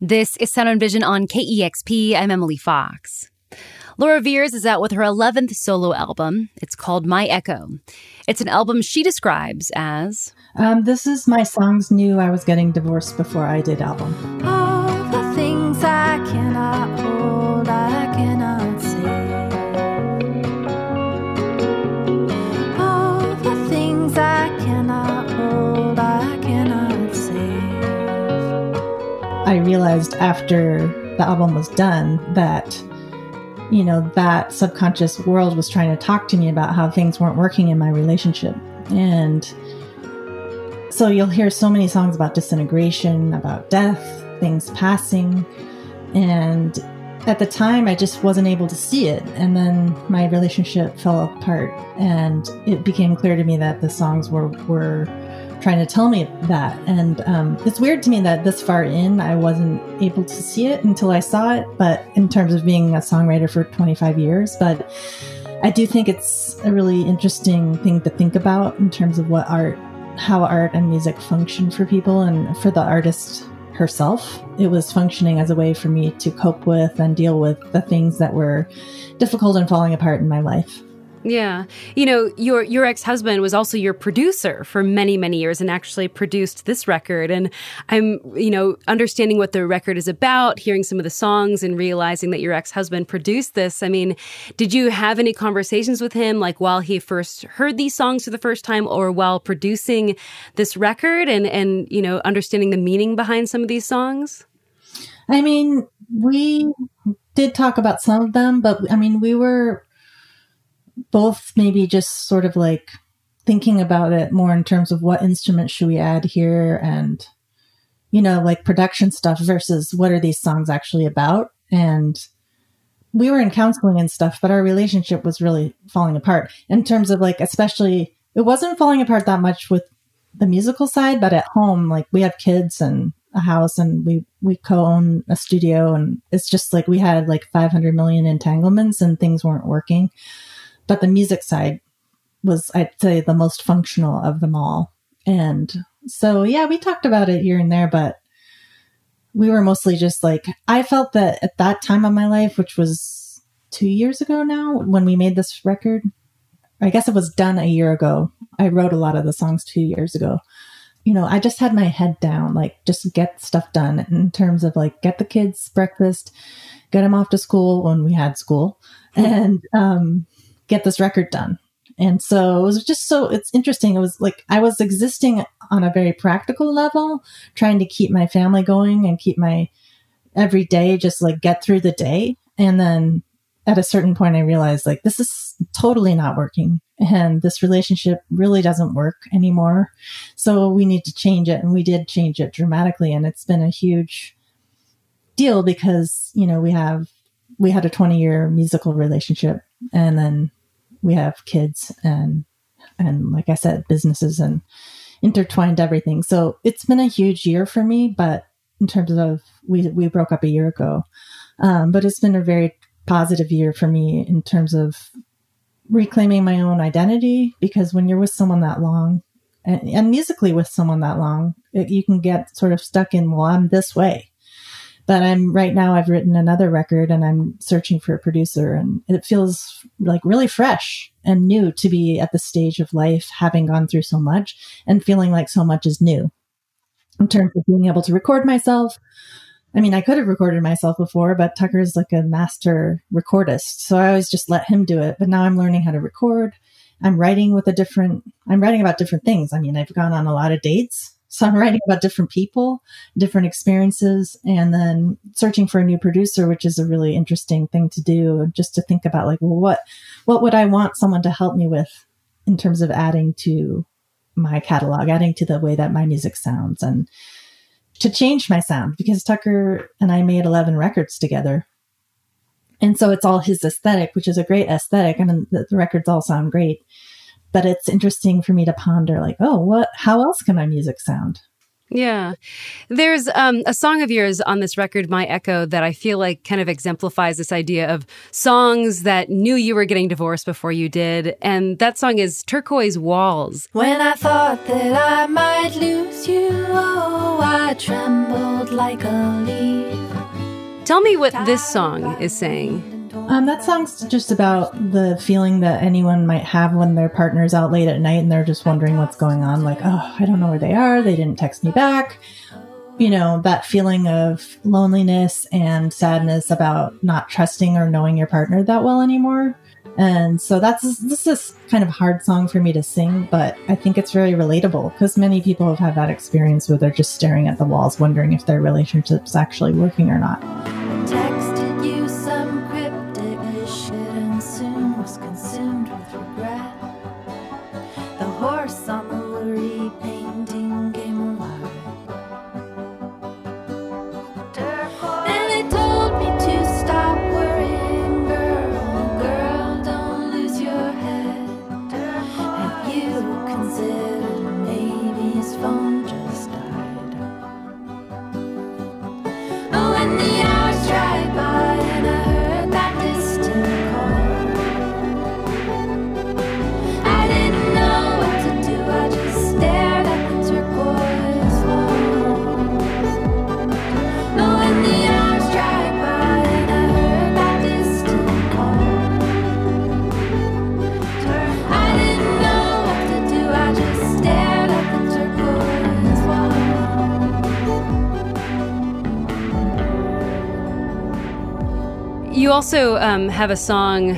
This is Sound and Vision on KEXP. I'm Emily Fox. Laura Veirs is out with her 11th solo album. It's called My Echo. It's an album she describes as um, This is my songs knew I was getting divorced before I did album. All I realized after the album was done that you know, that subconscious world was trying to talk to me about how things weren't working in my relationship. And so you'll hear so many songs about disintegration, about death, things passing. And at the time, I just wasn't able to see it. And then my relationship fell apart. And it became clear to me that the songs were, were trying to tell me that. And um, it's weird to me that this far in, I wasn't able to see it until I saw it. But in terms of being a songwriter for 25 years, but I do think it's a really interesting thing to think about in terms of what art, how art and music function for people and for the artist herself. It was functioning as a way for me to cope with and deal with the things that were difficult and falling apart in my life. Yeah. You know, your your ex-husband was also your producer for many, many years and actually produced this record. And I'm, you know, understanding what the record is about, hearing some of the songs and realizing that your ex-husband produced this. I mean, did you have any conversations with him like while he first heard these songs for the first time or while producing this record and and, you know, understanding the meaning behind some of these songs? I mean, we did talk about some of them, but I mean, we were both maybe just sort of like thinking about it more in terms of what instruments should we add here and you know like production stuff versus what are these songs actually about? And we were in counseling and stuff but our relationship was really falling apart in terms of like especially it wasn't falling apart that much with the musical side but at home like we have kids and a house and we we co-own a studio and it's just like we had like 500 million entanglements and things weren't working but the music side was, I'd say, the most functional of them all. And so, yeah, we talked about it here and there, but we were mostly just like, I felt that at that time of my life, which was two years ago now, when we made this record, I guess it was done a year ago. I wrote a lot of the songs two years ago. You know, I just had my head down, like just get stuff done in terms of like get the kids breakfast, get them off to school when we had school, and um, get this record done. And so it was just so, it's interesting. It was like I was existing on a very practical level, trying to keep my family going and keep my every day just like get through the day. And then at a certain point, I realized like this is totally not working and this relationship really doesn't work anymore. So we need to change it. And we did change it dramatically. And it's been a huge deal because, you know, we have, we had a 20 year musical relationship and then we have kids and and like I said, businesses and intertwined everything. So it's been a huge year for me, but in terms of we we broke up a year ago. Um, but it's been a very positive year for me in terms of reclaiming my own identity because when you're with someone that long and, and musically with someone that long, it, you can get sort of stuck in, well, I'm this way. But I'm right now, I've written another record and I'm searching for a producer and it feels like really fresh and new to be at the stage of life, having gone through so much and feeling like so much is new in terms of being able to record myself. I mean, I could have recorded myself before, but Tucker's like a master recordist. So I always just let him do it. But now I'm learning how to record. I'm writing with a different, I'm writing about different things. I mean, I've gone on a lot of dates so I'm writing about different people, different experiences, and then searching for a new producer, which is a really interesting thing to do. Just to think about, like, well, what what would I want someone to help me with in terms of adding to my catalog, adding to the way that my music sounds, and to change my sound because Tucker and I made 11 records together. And so it's all his aesthetic, which is a great aesthetic. Mean, the, the records all sound great but it's interesting for me to ponder like oh what how else can my music sound yeah. There's um, a song of yours on this record, My Echo, that I feel like kind of exemplifies this idea of songs that knew you were getting divorced before you did. And that song is Turquoise Walls. When I thought that I might lose you, oh, I trembled like a leaf. Tell me what this song is saying. Um, that song's just about the feeling that anyone might have when their partner's out late at night and they're just wondering what's going on. Like, oh, I don't know where they are. They didn't text me back. You know, that feeling of loneliness and sadness about not trusting or knowing your partner that well anymore. And so that's this is kind of hard song for me to sing, but I think it's very relatable because many people have had that experience where they're just staring at the walls, wondering if their relationship's actually working or not. Also um, have a song,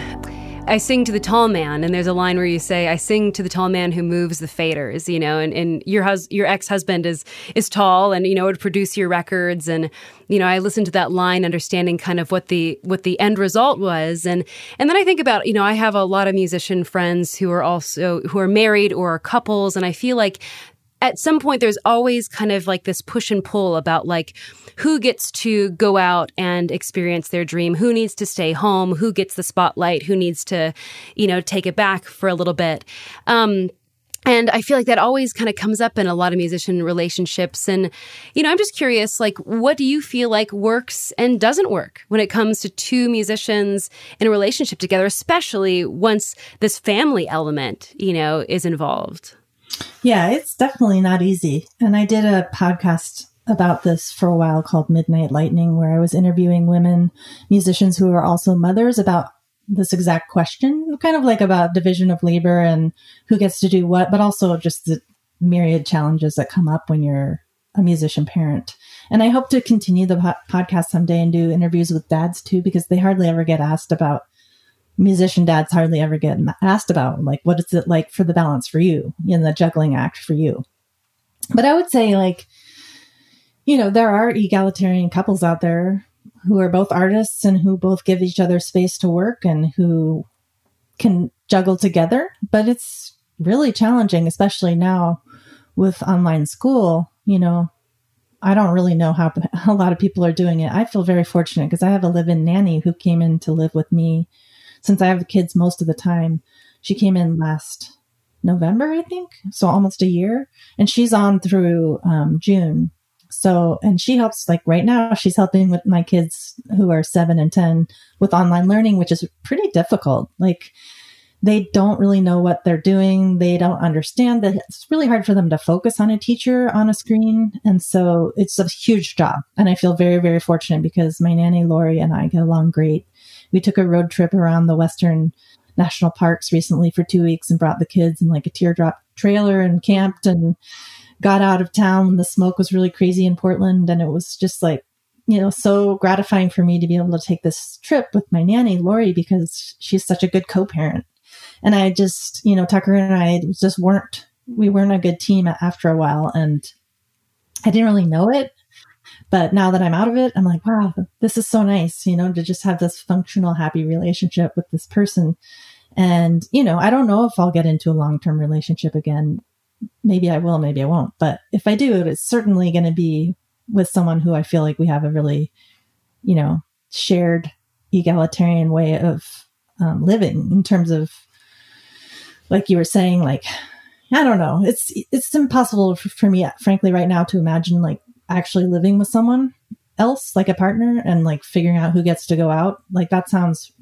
I Sing to the Tall Man, and there's a line where you say, I sing to the tall man who moves the faders, you know, and, and your hus- your ex-husband is is tall and, you know, would produce your records. And, you know, I listened to that line understanding kind of what the what the end result was. And and then I think about, you know, I have a lot of musician friends who are also who are married or are couples, and I feel like at some point there's always kind of like this push and pull about like who gets to go out and experience their dream who needs to stay home who gets the spotlight who needs to you know take it back for a little bit um and I feel like that always kind of comes up in a lot of musician relationships. And, you know, I'm just curious, like, what do you feel like works and doesn't work when it comes to two musicians in a relationship together, especially once this family element, you know, is involved? Yeah, it's definitely not easy. And I did a podcast about this for a while called Midnight Lightning, where I was interviewing women musicians who are also mothers about this exact question, kind of like about division of labor and who gets to do what, but also just the myriad challenges that come up when you're a musician parent. And I hope to continue the po- podcast someday and do interviews with dads too, because they hardly ever get asked about musician dads hardly ever get asked about like what is it like for the balance for you in the juggling act for you? But i would say like you know there are egalitarian couples out there who are both artists and who both give each other space to work and who can juggle together. But it's really challenging especially now with online school you know. I don't really know how a lot of people are doing it. I feel very fortunate because i have a live-in nanny who came in to live with me since I have kids most of the time. She came in last November, I think, so almost a year, and she's on through um, June. So, and she helps like right now, she's helping with my kids who are seven and 10 with online learning, which is pretty difficult. Like, they don't really know what they're doing. They don't understand that it's really hard for them to focus on a teacher on a screen. And so it's a huge job. And I feel very, very fortunate because my nanny, Lori, and I get along great we took a road trip around the western national parks recently for two weeks and brought the kids in like a teardrop trailer and camped and got out of town the smoke was really crazy in Portland. And it was just like, you know, so gratifying for me to be able to take this trip with my nanny, Lori, because she's such a good co parent. And I just, you know, Tucker and I just weren't, we weren't a good team after a while. And I didn't really know it but now that I'm out of it, I'm like, wow, this is so nice, you know, to just have this functional, happy relationship with this person. And, you know, I don't know if I'll get into a long term relationship again. Maybe I will, maybe I won't. But if I do, it's certainly going to be with someone who I feel like we have a really, you know, shared egalitarian way of um, living in terms of, like you were saying, like, I don't know. It's it's impossible for, for me, frankly, right now to imagine like actually living with someone else, like a partner, and like figuring out who gets to go out. Like that sounds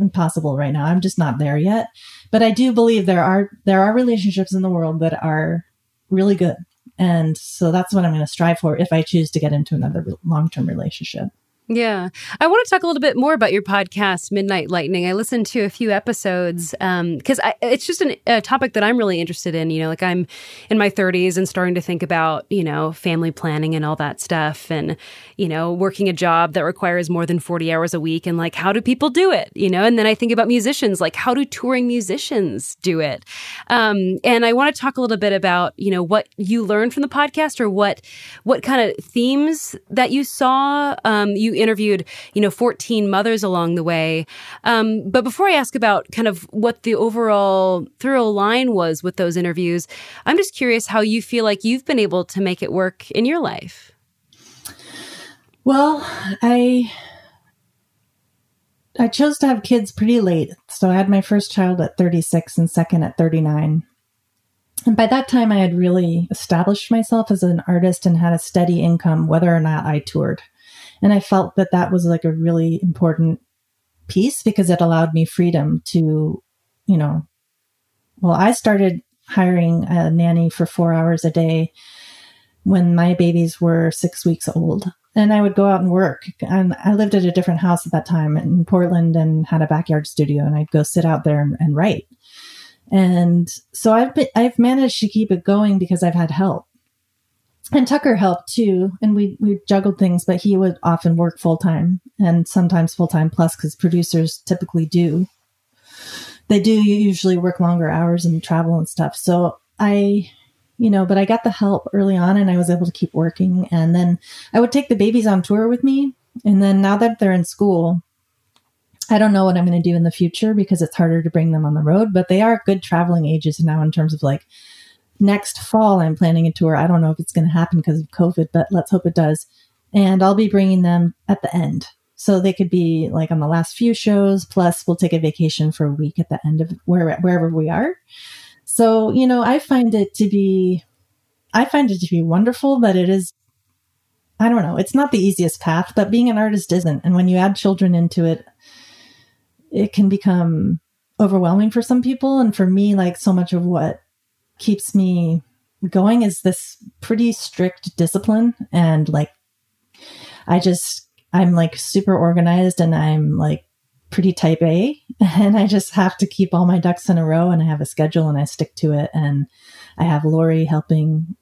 impossible right now. I'm just not there yet. But I do believe there are there are relationships in the world that are really good. And so that's what I'm going to strive for if I choose to get into another long-term relationship. Yeah. I want to talk a little bit more about your podcast, Midnight Lightning. I listened to a few episodes because um, it's just an, a topic that I'm really interested in. You know, like I'm in my 30s and starting to think about, you know, family planning and all that stuff and, you know, working a job that requires more than 40 hours a week and like, how do people do it? You know, and then I think about musicians, like, how do touring musicians do it? Um, and I want to talk a little bit about, you know, what you learned from the podcast or what, what kind of themes that you saw. Um, you interviewed, you know, 14 mothers along the way. Um, but before I ask about kind of what the overall through line was with those interviews, I'm just curious how you feel like you've been able to make it work in your life. Well, I I chose to have kids pretty late. So I had my first child at 36 and second at 39. And by that time, I had really established myself as an artist and had a steady income, whether or not I toured. And I felt that that was like a really important piece because it allowed me freedom to, you know, well, I started hiring a nanny for four hours a day when my babies were six weeks old. And I would go out and work. And I lived at a different house at that time in Portland and had a backyard studio. And I'd go sit out there and, and write. And so I've been, I've managed to keep it going because I've had help and Tucker helped too, and we we juggled things, but he would often work full time and sometimes full time plus because producers typically do. They do usually work longer hours and travel and stuff. So I, you know, but I got the help early on, and I was able to keep working. And then I would take the babies on tour with me, and then now that they're in school, I don't know what I'm going to do in the future because it's harder to bring them on the road. But they are good traveling ages now in terms of like next fall, I'm planning a tour. I don't know if it's going to happen because of COVID, but let's hope it does. And I'll be bringing them at the end. So they could be like on the last few shows, plus we'll take a vacation for a week at the end of where, wherever we are. So, you know, I find it to be, I find it to be wonderful, but it is, I don't know, it's not the easiest path, but being an artist isn't. And when you add children into it, it can become overwhelming for some people. And for me, like so much of what keeps me going is this pretty strict discipline and like I just I'm like super organized and I'm like pretty type A and I just have to keep all my ducks in a row and I have a schedule and I stick to it. And I have Lori helping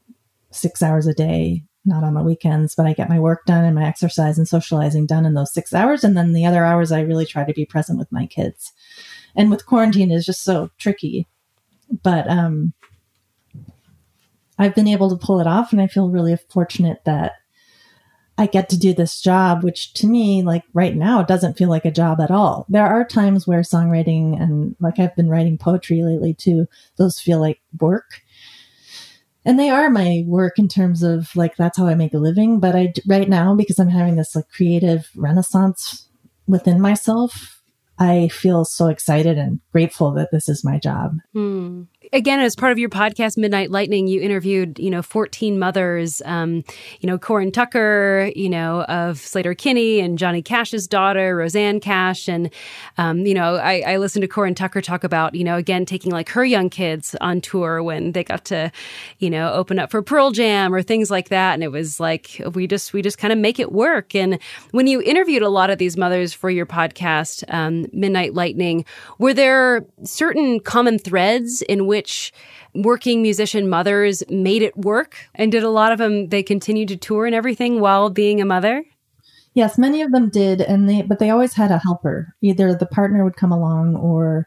6 hours a day not on the weekends but I get my work done and my exercise and socializing done in those 6 hours. And then the other hours I really try to be present with my kids. And with quarantine is just so tricky. But um I've been able to pull it off and I feel really fortunate that I get to do this job, which to me, like right now, doesn't feel like a job at all. There are times where songwriting and like I've been writing poetry lately too, those feel like work. And they are my work in terms of like that's how I make a living. But I right now, because I'm having this like creative renaissance within myself, I feel so excited and grateful that this is my job. Hmm again, as part of your podcast, Midnight Lightning, you interviewed, you know, 14 mothers, um, you know, Corin Tucker, you know, of Sleater Kinney and Johnny Cash's daughter, Rosanne Cash. And, um, you know, I, I listened to Corin Tucker talk about, you know, again, taking like her young kids on tour when they got to, you know, open up for Pearl Jam or things like that. And it was like, we just, we just kind of make it work. And when you interviewed a lot of these mothers for your podcast, um, Midnight Lightning, were there certain common threads in which which working musician mothers made it work? And did a lot of them, they continued to tour and everything while being a mother? Yes, many of them did, and they but they always had a helper. Either the partner would come along, or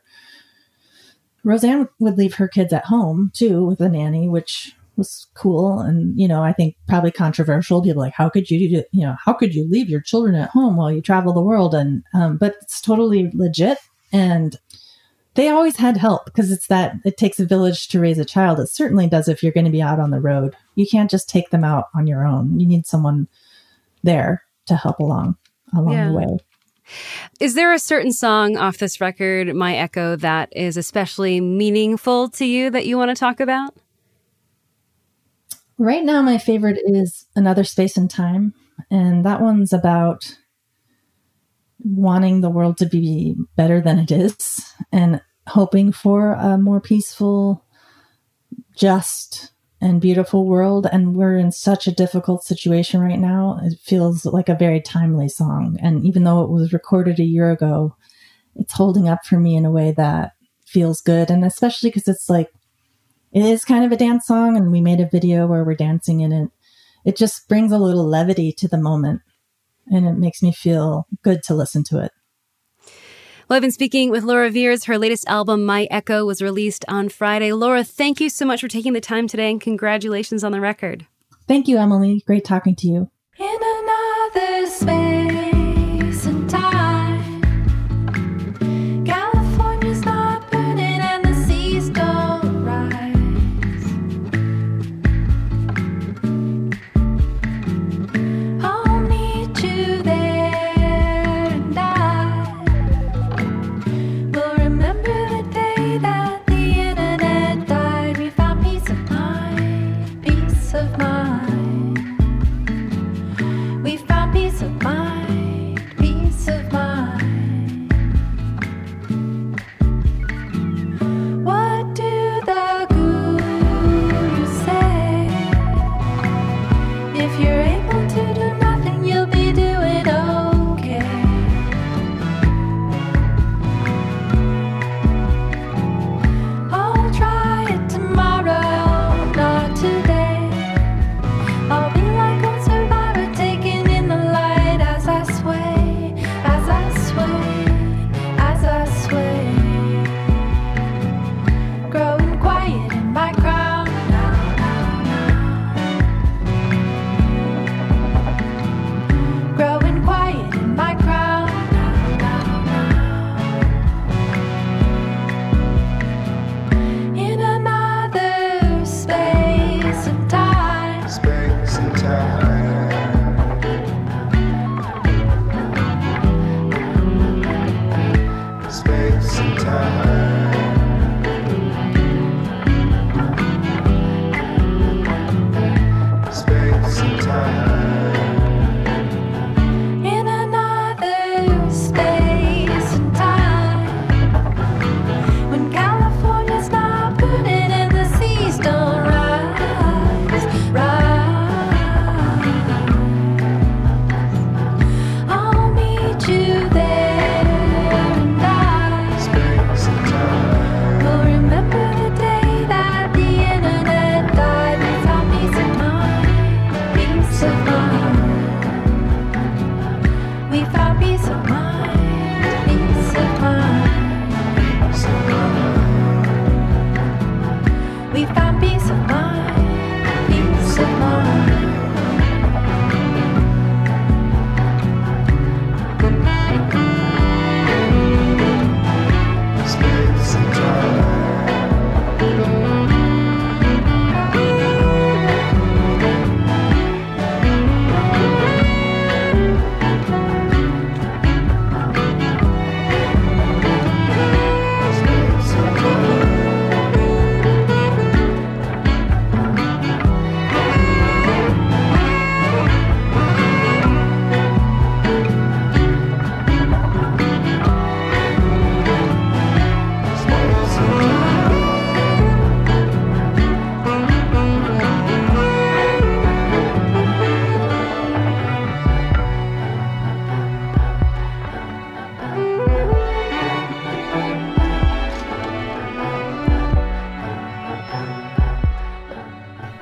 Rosanne would leave her kids at home too with a nanny, which was cool. And you know, I think probably controversial. People like, how could you do? You know, how could you leave your children at home while you travel the world? And um, but it's totally legit. And they always had help because it's that it takes a village to raise a child. It certainly does if you're going to be out on the road. You can't just take them out on your own. You need someone there to help along along yeah. the way. Is there a certain song off this record, My Echo, that is especially meaningful to you that you want to talk about? Right now, my favorite is Another Space and Time. And that one's about wanting the world to be better than it is and hoping for a more peaceful, just and beautiful world. And we're in such a difficult situation right now. It feels like a very timely song. And even though it was recorded a year ago, it's holding up for me in a way that feels good. And especially because it's like, it is kind of a dance song. And we made a video where we're dancing in it. It just brings a little levity to the moment. And it makes me feel good to listen to it. Well, I've been speaking with Laura Veirs. Her latest album, My Echo, was released on Friday. Laura, thank you so much for taking the time today and congratulations on the record. Thank you, Emily. Great talking to you.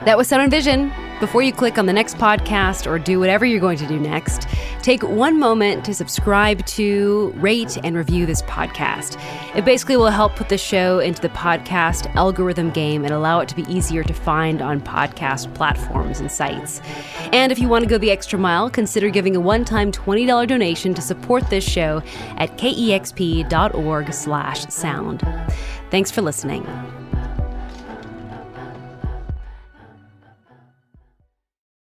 That was Sound and Vision. Before you click on the next podcast or do whatever you're going to do next, take one moment to subscribe to, rate, and review this podcast. It basically will help put the show into the podcast algorithm game and allow it to be easier to find on podcast platforms and sites. And if you want to go the extra mile, consider giving a one-time $20 donation to support this show at kexp.org slash sound. Thanks for listening.